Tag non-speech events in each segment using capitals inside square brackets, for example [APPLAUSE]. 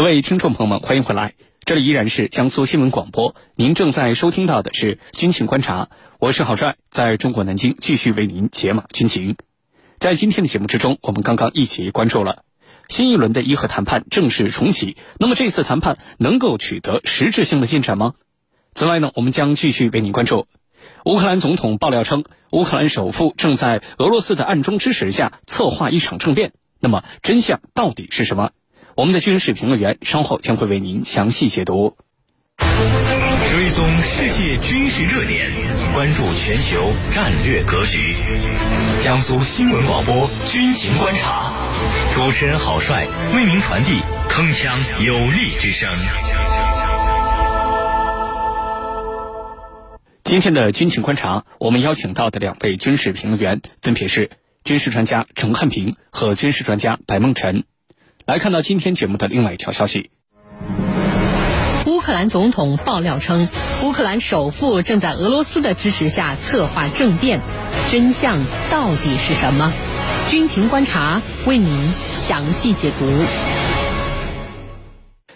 各位听众朋友们，欢迎回来，这里依然是江苏新闻广播，您正在收听到的是军情观察，我是郝帅，在中国南京继续为您解码军情。在今天的节目之中，我们刚刚一起关注了新一轮的伊核谈判正式重启，那么这次谈判能够取得实质性的进展吗？此外呢，我们将继续为您关注乌克兰总统爆料称，乌克兰首富正在俄罗斯的暗中支持下策划一场政变，那么真相到底是什么？我们的军事评论员稍后将会为您详细解读。追踪世界军事热点，关注全球战略格局。江苏新闻广播军情观察，主持人郝帅为您传递铿锵有力之声。今天的军情观察，我们邀请到的两位军事评论员分别是军事专家陈汉平和军事专家白梦辰。来看到今天节目的另外一条消息。乌克兰总统爆料称，乌克兰首富正在俄罗斯的支持下策划政变，真相到底是什么？军情观察为您详细解读。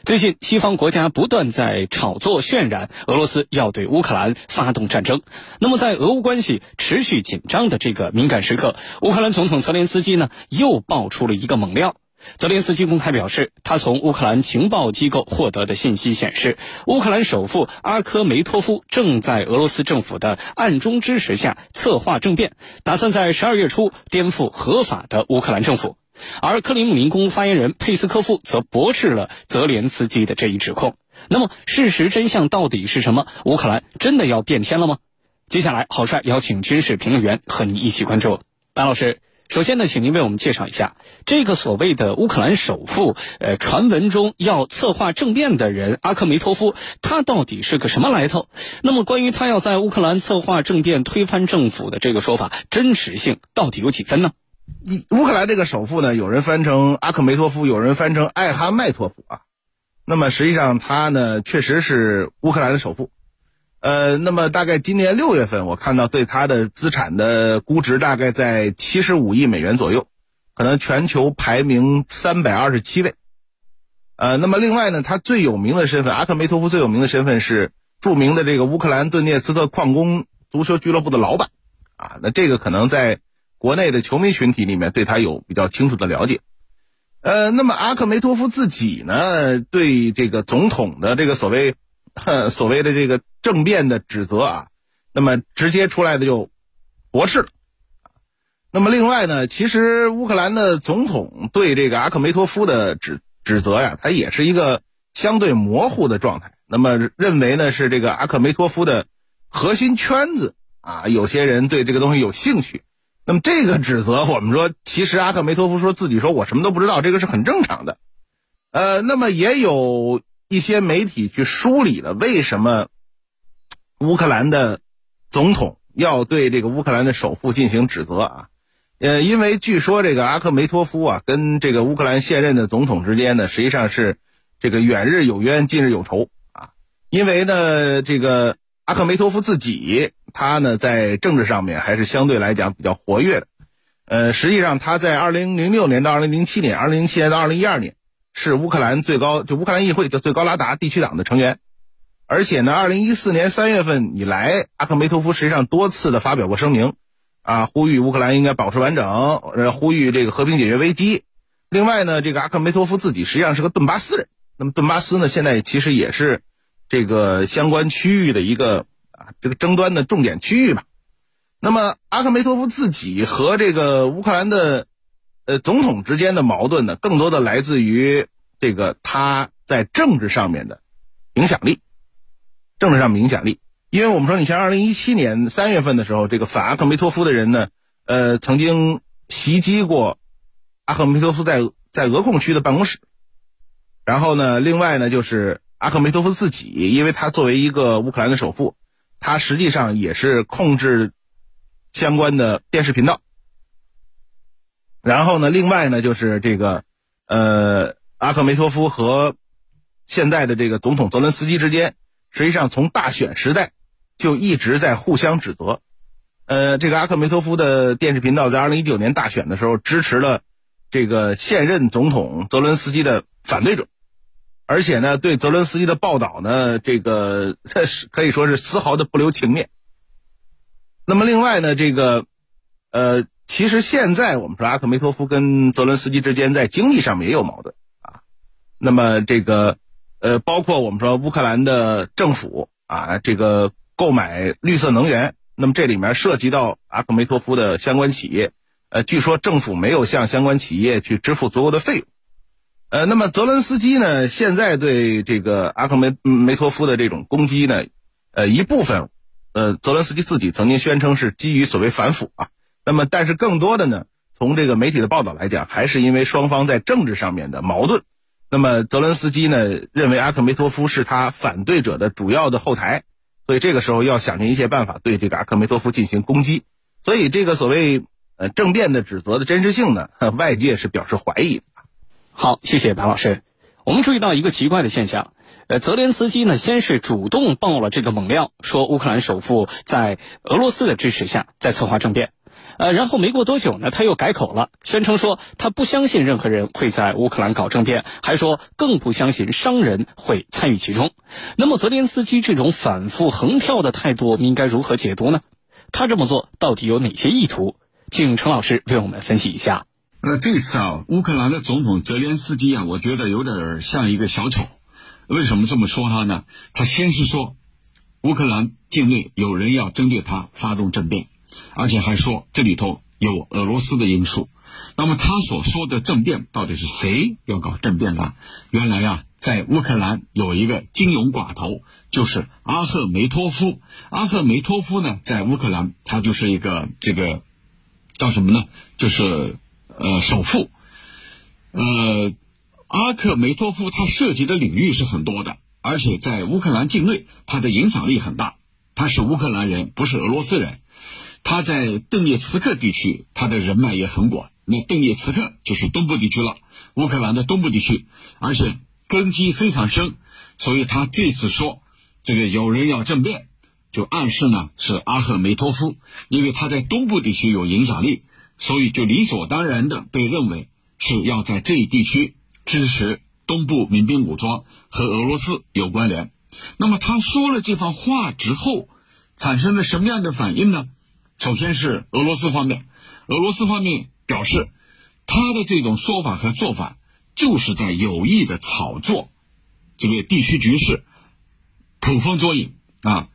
最近，西方国家不断在炒作渲染俄罗斯要对乌克兰发动战争。那么，在俄乌关系持续紧张的这个敏感时刻，乌克兰总统泽连斯基呢又爆出了一个猛料。泽连斯基公开表示，他从乌克兰情报机构获得的信息显示，乌克兰首富阿科梅托夫正在俄罗斯政府的暗中支持下策划政变，打算在十二月初颠覆合法的乌克兰政府。而克里姆林宫发言人佩斯科夫则驳斥了泽连斯基的这一指控。那么，事实真相到底是什么？乌克兰真的要变天了吗？接下来，郝帅邀请军事评论员和你一起关注。白老师。首先呢，请您为我们介绍一下这个所谓的乌克兰首富，呃，传闻中要策划政变的人阿克梅托夫，他到底是个什么来头？那么，关于他要在乌克兰策划政变、推翻政府的这个说法，真实性到底有几分呢？乌克兰这个首富呢，有人翻成阿克梅托夫，有人翻成艾哈迈托夫啊。那么实际上他呢，确实是乌克兰的首富。呃，那么大概今年六月份，我看到对他的资产的估值大概在七十五亿美元左右，可能全球排名三百二十七位。呃，那么另外呢，他最有名的身份，阿克梅托夫最有名的身份是著名的这个乌克兰顿涅茨克矿工足球俱乐部的老板，啊，那这个可能在国内的球迷群体里面对他有比较清楚的了解。呃，那么阿克梅托夫自己呢，对这个总统的这个所谓。所谓的这个政变的指责啊，那么直接出来的就驳斥。那么另外呢，其实乌克兰的总统对这个阿克梅托夫的指指责呀，他也是一个相对模糊的状态。那么认为呢是这个阿克梅托夫的核心圈子啊，有些人对这个东西有兴趣。那么这个指责，我们说其实阿克梅托夫说自己说我什么都不知道，这个是很正常的。呃，那么也有。一些媒体去梳理了为什么乌克兰的总统要对这个乌克兰的首富进行指责啊？呃，因为据说这个阿克梅托夫啊，跟这个乌克兰现任的总统之间呢，实际上是这个远日有冤，近日有仇啊。因为呢，这个阿克梅托夫自己他呢，在政治上面还是相对来讲比较活跃的。呃，实际上他在二零零六年到二零零七年，二零零七年到二零一二年。是乌克兰最高就乌克兰议会叫最高拉达地区党的成员，而且呢，二零一四年三月份以来，阿克梅托夫实际上多次的发表过声明，啊，呼吁乌克兰应该保持完整，呃，呼吁这个和平解决危机。另外呢，这个阿克梅托夫自己实际上是个顿巴斯人，那么顿巴斯呢，现在其实也是这个相关区域的一个啊这个争端的重点区域吧。那么阿克梅托夫自己和这个乌克兰的。呃，总统之间的矛盾呢，更多的来自于这个他在政治上面的影响力，政治上面影响力。因为我们说，你像二零一七年三月份的时候，这个反阿克梅托夫的人呢，呃，曾经袭击过阿克梅托夫在在俄控区的办公室。然后呢，另外呢，就是阿克梅托夫自己，因为他作为一个乌克兰的首富，他实际上也是控制相关的电视频道。然后呢，另外呢，就是这个，呃，阿克梅托夫和现在的这个总统泽伦斯基之间，实际上从大选时代就一直在互相指责。呃，这个阿克梅托夫的电视频道在二零一九年大选的时候支持了这个现任总统泽伦斯基的反对者，而且呢，对泽伦斯基的报道呢，这个 [LAUGHS] 可以说是丝毫的不留情面。那么另外呢，这个呃，其实现在我们说阿克梅托夫跟泽伦斯基之间在经济上面也有矛盾啊。那么这个呃，包括我们说乌克兰的政府啊，这个购买绿色能源，那么这里面涉及到阿克梅托夫的相关企业，呃，据说政府没有向相关企业去支付足够的费用。呃，那么泽伦斯基呢，现在对这个阿克梅梅托夫的这种攻击呢，呃，一部分。呃，泽伦斯基自己曾经宣称是基于所谓反腐啊，那么但是更多的呢，从这个媒体的报道来讲，还是因为双方在政治上面的矛盾。那么泽伦斯基呢，认为阿克梅托夫是他反对者的主要的后台，所以这个时候要想尽一切办法对这个阿克梅托夫进行攻击。所以这个所谓呃政变的指责的真实性呢，[LAUGHS] 外界是表示怀疑。好，谢谢白老师。我们注意到一个奇怪的现象。呃，泽连斯基呢，先是主动爆了这个猛料，说乌克兰首富在俄罗斯的支持下在策划政变。呃，然后没过多久呢，他又改口了，宣称说他不相信任何人会在乌克兰搞政变，还说更不相信商人会参与其中。那么，泽连斯基这种反复横跳的态度，我们应该如何解读呢？他这么做到底有哪些意图？请陈老师为我们分析一下。呃，这次啊，乌克兰的总统泽连斯基啊，我觉得有点像一个小丑。为什么这么说他呢？他先是说，乌克兰境内有人要针对他发动政变，而且还说这里头有俄罗斯的因素。那么他所说的政变到底是谁要搞政变呢？原来呀，在乌克兰有一个金融寡头，就是阿赫梅托夫。阿赫梅托夫呢，在乌克兰他就是一个这个叫什么呢？就是呃首富，呃。阿克梅托夫他涉及的领域是很多的，而且在乌克兰境内，他的影响力很大。他是乌克兰人，不是俄罗斯人。他在顿涅茨克地区，他的人脉也很广。那顿涅茨克就是东部地区了，乌克兰的东部地区，而且根基非常深。所以他这次说这个有人要政变，就暗示呢是阿赫梅托夫，因为他在东部地区有影响力，所以就理所当然的被认为是要在这一地区。支持东部民兵武装和俄罗斯有关联。那么他说了这番话之后，产生了什么样的反应呢？首先是俄罗斯方面，俄罗斯方面表示，他的这种说法和做法就是在有意的炒作这个地区局势，捕风捉影啊。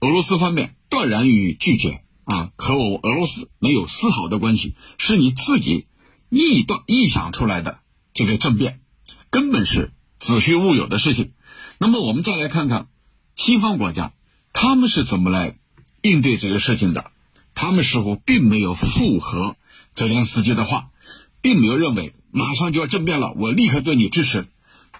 俄罗斯方面断然予以拒绝啊，和我俄罗斯没有丝毫的关系，是你自己臆断、臆想出来的。这个政变根本是子虚乌有的事情。那么我们再来看看西方国家，他们是怎么来应对这个事情的？他们似乎并没有附和泽连斯基的话，并没有认为马上就要政变了，我立刻对你支持。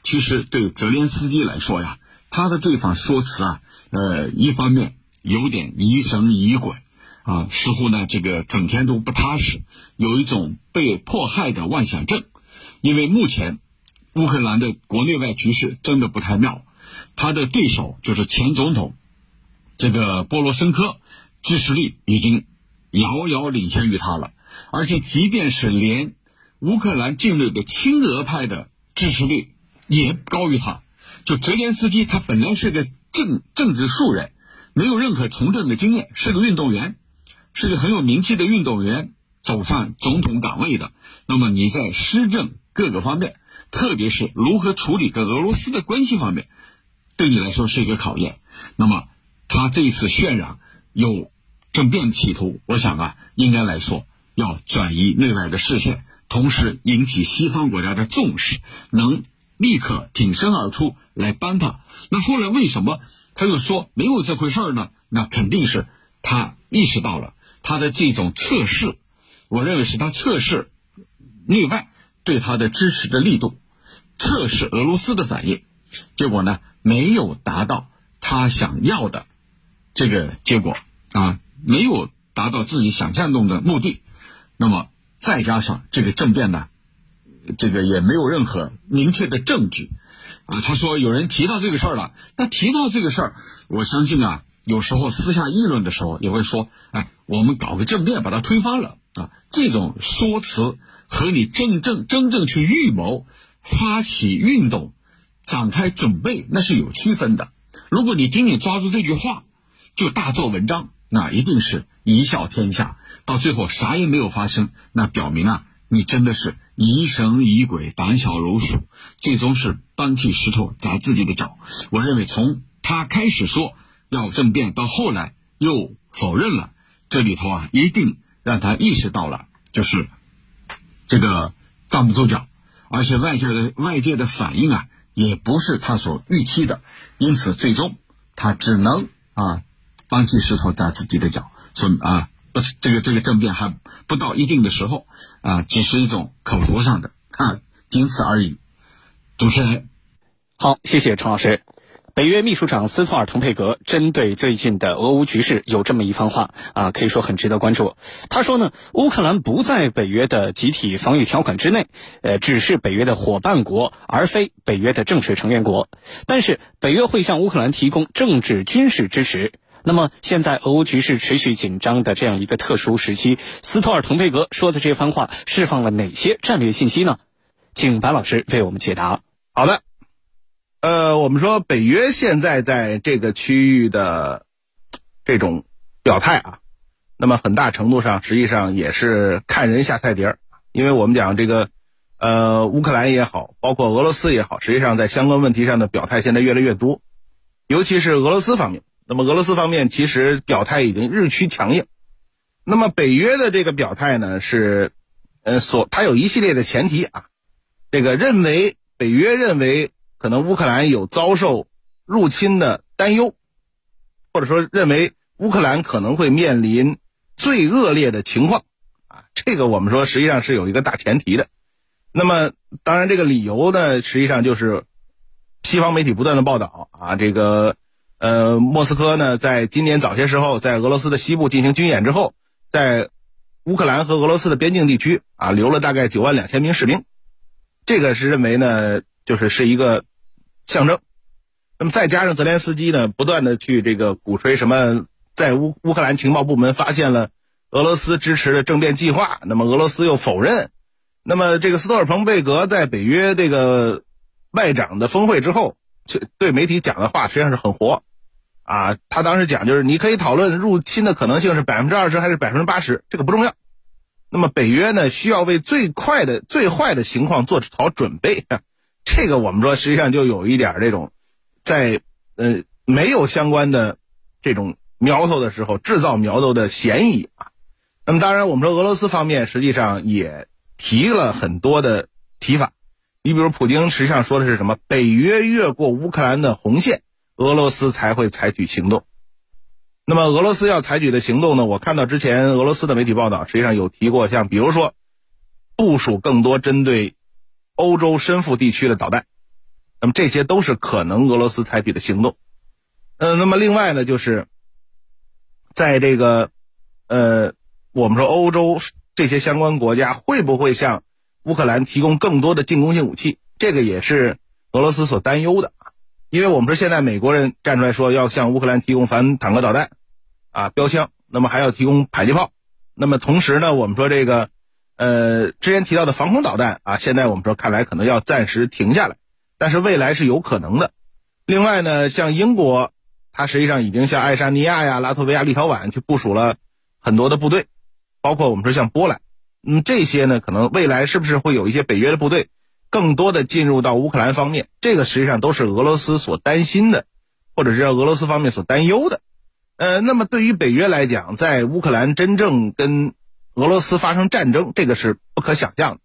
其实对泽连斯基来说呀，他的这番说辞啊，呃，一方面有点疑神疑鬼啊，似乎呢这个整天都不踏实，有一种被迫害的妄想症。因为目前乌克兰的国内外局势真的不太妙，他的对手就是前总统这个波罗申科，支持率已经遥遥领先于他了。而且，即便是连乌克兰境内的亲俄派的支持率也高于他。就泽连斯基，他本来是个政政治素人，没有任何从政的经验，是个运动员，是个很有名气的运动员，走上总统岗位的。那么你在施政？各个方面，特别是如何处理跟俄罗斯的关系方面，对你来说是一个考验。那么，他这一次渲染有政变企图，我想啊，应该来说要转移内外的视线，同时引起西方国家的重视，能立刻挺身而出来帮他。那后来为什么他又说没有这回事儿呢？那肯定是他意识到了他的这种测试，我认为是他测试内外。对他的支持的力度，测试俄罗斯的反应，结果呢没有达到他想要的这个结果啊，没有达到自己想象中的目的。那么再加上这个政变呢，这个也没有任何明确的证据啊。他说有人提到这个事儿了，那提到这个事儿，我相信啊，有时候私下议论的时候也会说，哎，我们搞个政变把它推翻了啊，这种说辞。和你真正真正去预谋发起运动，展开准备，那是有区分的。如果你仅仅抓住这句话就大做文章，那一定是贻笑天下。到最后啥也没有发生，那表明啊，你真的是疑神疑鬼、胆小如鼠，最终是搬起石头砸自己的脚。我认为，从他开始说要政变，到后来又否认了，这里头啊，一定让他意识到了，就是这个站不住脚，而且外界的外界的反应啊。也不是他所预期的，因此最终他只能啊搬起石头砸自己的脚，说啊不，这个这个政变还不到一定的时候啊，只是一种口头上的啊，仅此而已。主持人，好，谢谢陈老师。北约秘书长斯托尔滕佩格针对最近的俄乌局势有这么一番话啊，可以说很值得关注。他说呢，乌克兰不在北约的集体防御条款之内，呃，只是北约的伙伴国，而非北约的正式成员国。但是北约会向乌克兰提供政治军事支持。那么现在俄乌局势持续紧张的这样一个特殊时期，斯托尔滕佩格说的这番话释放了哪些战略信息呢？请白老师为我们解答。好的。呃，我们说北约现在在这个区域的这种表态啊，那么很大程度上实际上也是看人下菜碟儿，因为我们讲这个呃乌克兰也好，包括俄罗斯也好，实际上在相关问题上的表态现在越来越多，尤其是俄罗斯方面。那么俄罗斯方面其实表态已经日趋强硬，那么北约的这个表态呢是呃所它有一系列的前提啊，这个认为北约认为。可能乌克兰有遭受入侵的担忧，或者说认为乌克兰可能会面临最恶劣的情况，啊，这个我们说实际上是有一个大前提的。那么，当然这个理由呢，实际上就是西方媒体不断的报道啊，这个呃，莫斯科呢，在今年早些时候在俄罗斯的西部进行军演之后，在乌克兰和俄罗斯的边境地区啊，留了大概九万两千名士兵，这个是认为呢，就是是一个。象征，那么再加上泽连斯基呢，不断的去这个鼓吹什么，在乌乌克兰情报部门发现了俄罗斯支持的政变计划，那么俄罗斯又否认，那么这个斯托尔彭贝格在北约这个外长的峰会之后，对媒体讲的话实际上是很活，啊，他当时讲就是你可以讨论入侵的可能性是百分之二十还是百分之八十，这个不重要，那么北约呢需要为最快的最坏的情况做好准备。[LAUGHS] 这个我们说，实际上就有一点这种，在呃没有相关的这种苗头的时候，制造苗头的嫌疑啊。那么当然，我们说俄罗斯方面实际上也提了很多的提法。你比如，普京实际上说的是什么？北约越过乌克兰的红线，俄罗斯才会采取行动。那么俄罗斯要采取的行动呢？我看到之前俄罗斯的媒体报道，实际上有提过，像比如说部署更多针对。欧洲深腹地区的导弹，那么这些都是可能俄罗斯采取的行动。呃，那么另外呢，就是在这个呃，我们说欧洲这些相关国家会不会向乌克兰提供更多的进攻性武器？这个也是俄罗斯所担忧的。因为我们说现在美国人站出来说要向乌克兰提供反坦克导弹啊标枪，那么还要提供迫击炮。那么同时呢，我们说这个。呃，之前提到的防空导弹啊，现在我们说看来可能要暂时停下来，但是未来是有可能的。另外呢，像英国，它实际上已经向爱沙尼亚呀、拉脱维亚、立陶宛去部署了很多的部队，包括我们说像波兰，嗯，这些呢，可能未来是不是会有一些北约的部队更多的进入到乌克兰方面？这个实际上都是俄罗斯所担心的，或者是俄罗斯方面所担忧的。呃，那么对于北约来讲，在乌克兰真正跟俄罗斯发生战争，这个是不可想象的，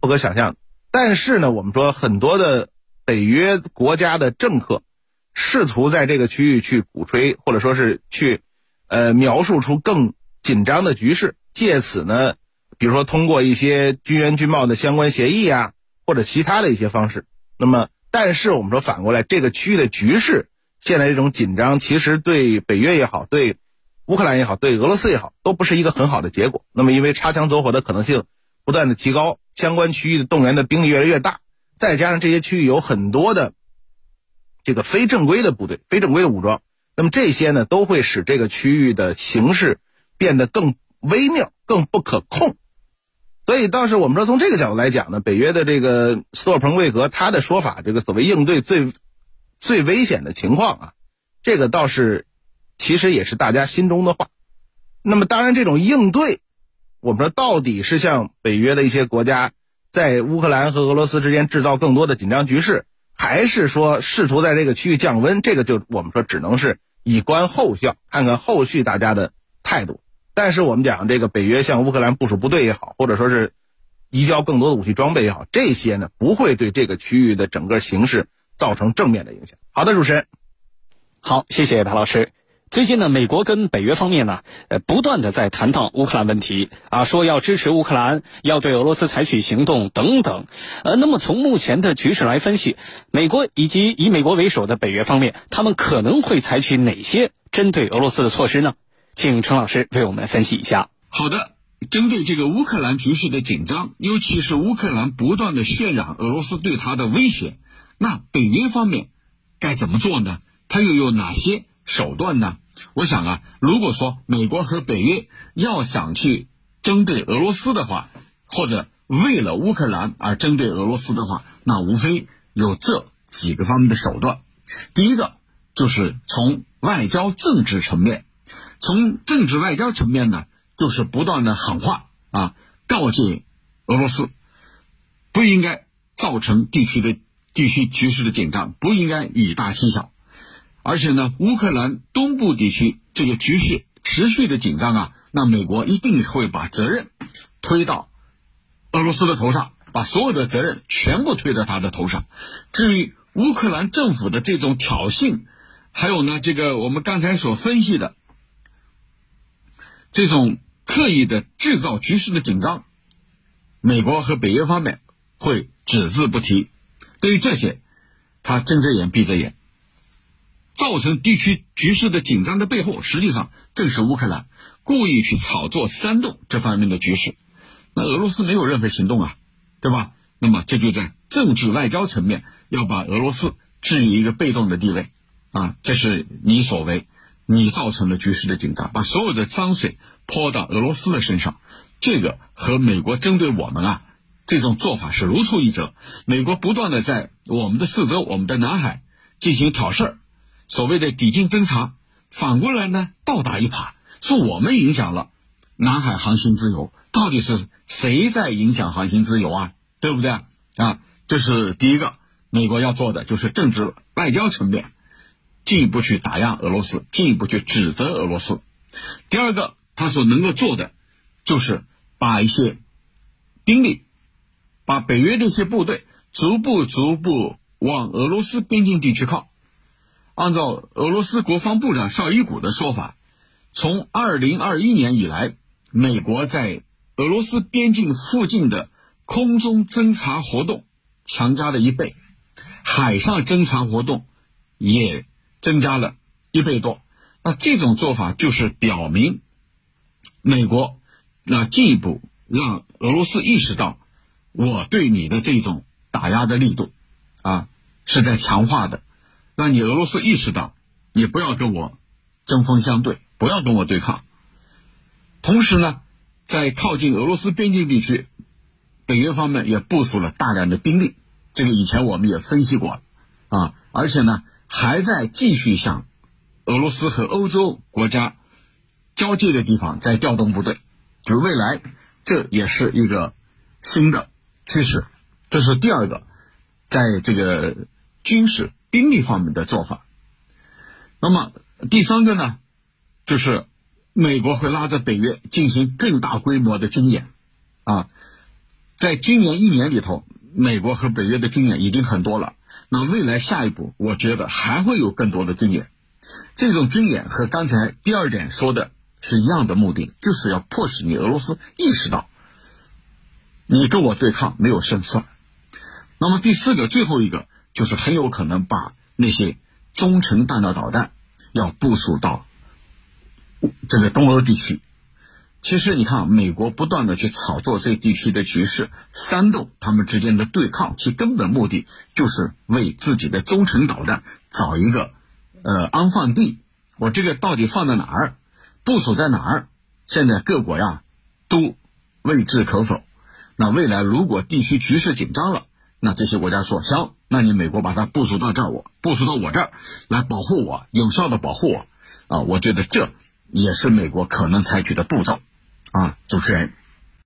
不可想象的。但是呢，我们说很多的北约国家的政客试图在这个区域去鼓吹，或者说是去呃描述出更紧张的局势，借此呢，比如说通过一些军援军贸的相关协议啊，或者其他的一些方式。那么，但是我们说反过来，这个区域的局势现在这种紧张，其实对北约也好，对。乌克兰也好，对俄罗斯也好，都不是一个很好的结果。那么，因为擦枪走火的可能性不断的提高，相关区域的动员的兵力越来越大，再加上这些区域有很多的这个非正规的部队、非正规的武装，那么这些呢，都会使这个区域的形势变得更微妙、更不可控。所以倒是我们说从这个角度来讲呢，北约的这个斯托尔彭贵格他的说法，这个所谓应对最最危险的情况啊，这个倒是其实也是大家心中的话。那么当然，这种应对，我们说到底是向北约的一些国家在乌克兰和俄罗斯之间制造更多的紧张局势，还是说试图在这个区域降温？这个就我们说只能是以观后效，看看后续大家的态度。但是我们讲这个北约向乌克兰部署部队也好，或者说是移交更多的武器装备也好，这些呢不会对这个区域的整个形势造成正面的影响。好的，主持人，好，谢谢白老师。最近呢，美国跟北约方面呢，呃，不断的在谈到乌克兰问题啊，说要支持乌克兰，要对俄罗斯采取行动等等。呃，那么从目前的局势来分析，美国以及以美国为首的北约方面，他们可能会采取哪些针对俄罗斯的措施呢？请陈老师为我们分析一下。好的，针对这个乌克兰局势的紧张，尤其是乌克兰不断的渲染俄罗斯对他的威胁，那北约方面该怎么做呢？他又有哪些手段呢？我想啊，如果说美国和北约要想去针对俄罗斯的话，或者为了乌克兰而针对俄罗斯的话，那无非有这几个方面的手段。第一个就是从外交政治层面。从政治外交层面呢，就是不断的喊话啊，告诫俄罗斯不应该造成地区的地区局势的紧张，不应该以大欺小，而且呢，乌克兰东部地区这个局势持续的紧张啊，那美国一定会把责任推到俄罗斯的头上，把所有的责任全部推到他的头上。至于乌克兰政府的这种挑衅，还有呢，这个我们刚才所分析的。这种刻意的制造局势的紧张，美国和北约方面会只字不提。对于这些，他睁着眼闭着眼。造成地区局势的紧张的背后，实际上正是乌克兰故意去炒作煽动这方面的局势。那俄罗斯没有任何行动啊，对吧？那么这就在政治外交层面要把俄罗斯置于一个被动的地位啊，这是你所为。你造成了局势的紧张，把所有的脏水泼到俄罗斯的身上，这个和美国针对我们啊这种做法是如出一辙。美国不断的在我们的四周、我们的南海进行挑事儿，所谓的抵近侦察，反过来呢倒打一耙，说我们影响了南海航行自由。到底是谁在影响航行自由啊？对不对啊？这是第一个，美国要做的就是政治外交层面。进一步去打压俄罗斯，进一步去指责俄罗斯。第二个，他所能够做的，就是把一些兵力，把北约的一些部队逐步逐步往俄罗斯边境地区靠。按照俄罗斯国防部长绍伊古的说法，从二零二一年以来，美国在俄罗斯边境附近的空中侦察活动强加了一倍，海上侦察活动也。增加了一倍多，那这种做法就是表明，美国那进一步让俄罗斯意识到，我对你的这种打压的力度，啊，是在强化的，让你俄罗斯意识到，你不要跟我针锋相对，不要跟我对抗。同时呢，在靠近俄罗斯边境地区，北约方面也部署了大量的兵力，这个以前我们也分析过了，啊，而且呢。还在继续向俄罗斯和欧洲国家交界的地方在调动部队，就是未来这也是一个新的趋势。这是第二个，在这个军事兵力方面的做法。那么第三个呢，就是美国会拉着北约进行更大规模的军演啊，在今年一年里头，美国和北约的军演已经很多了。那未来下一步，我觉得还会有更多的军演。这种军演和刚才第二点说的是一样的目的，就是要迫使你俄罗斯意识到，你跟我对抗没有胜算。那么第四个、最后一个，就是很有可能把那些中程弹道导弹要部署到这个东欧地区。其实你看，美国不断的去炒作这地区的局势，煽动他们之间的对抗，其根本目的就是为自己的中程导弹找一个呃安放地。我这个到底放在哪儿，部署在哪儿？现在各国呀都未置可否。那未来如果地区局势紧张了，那这些国家说行，那你美国把它部署到这儿，我部署到我这儿来保护我，有效的保护我，啊，我觉得这也是美国可能采取的步骤，啊，主持人。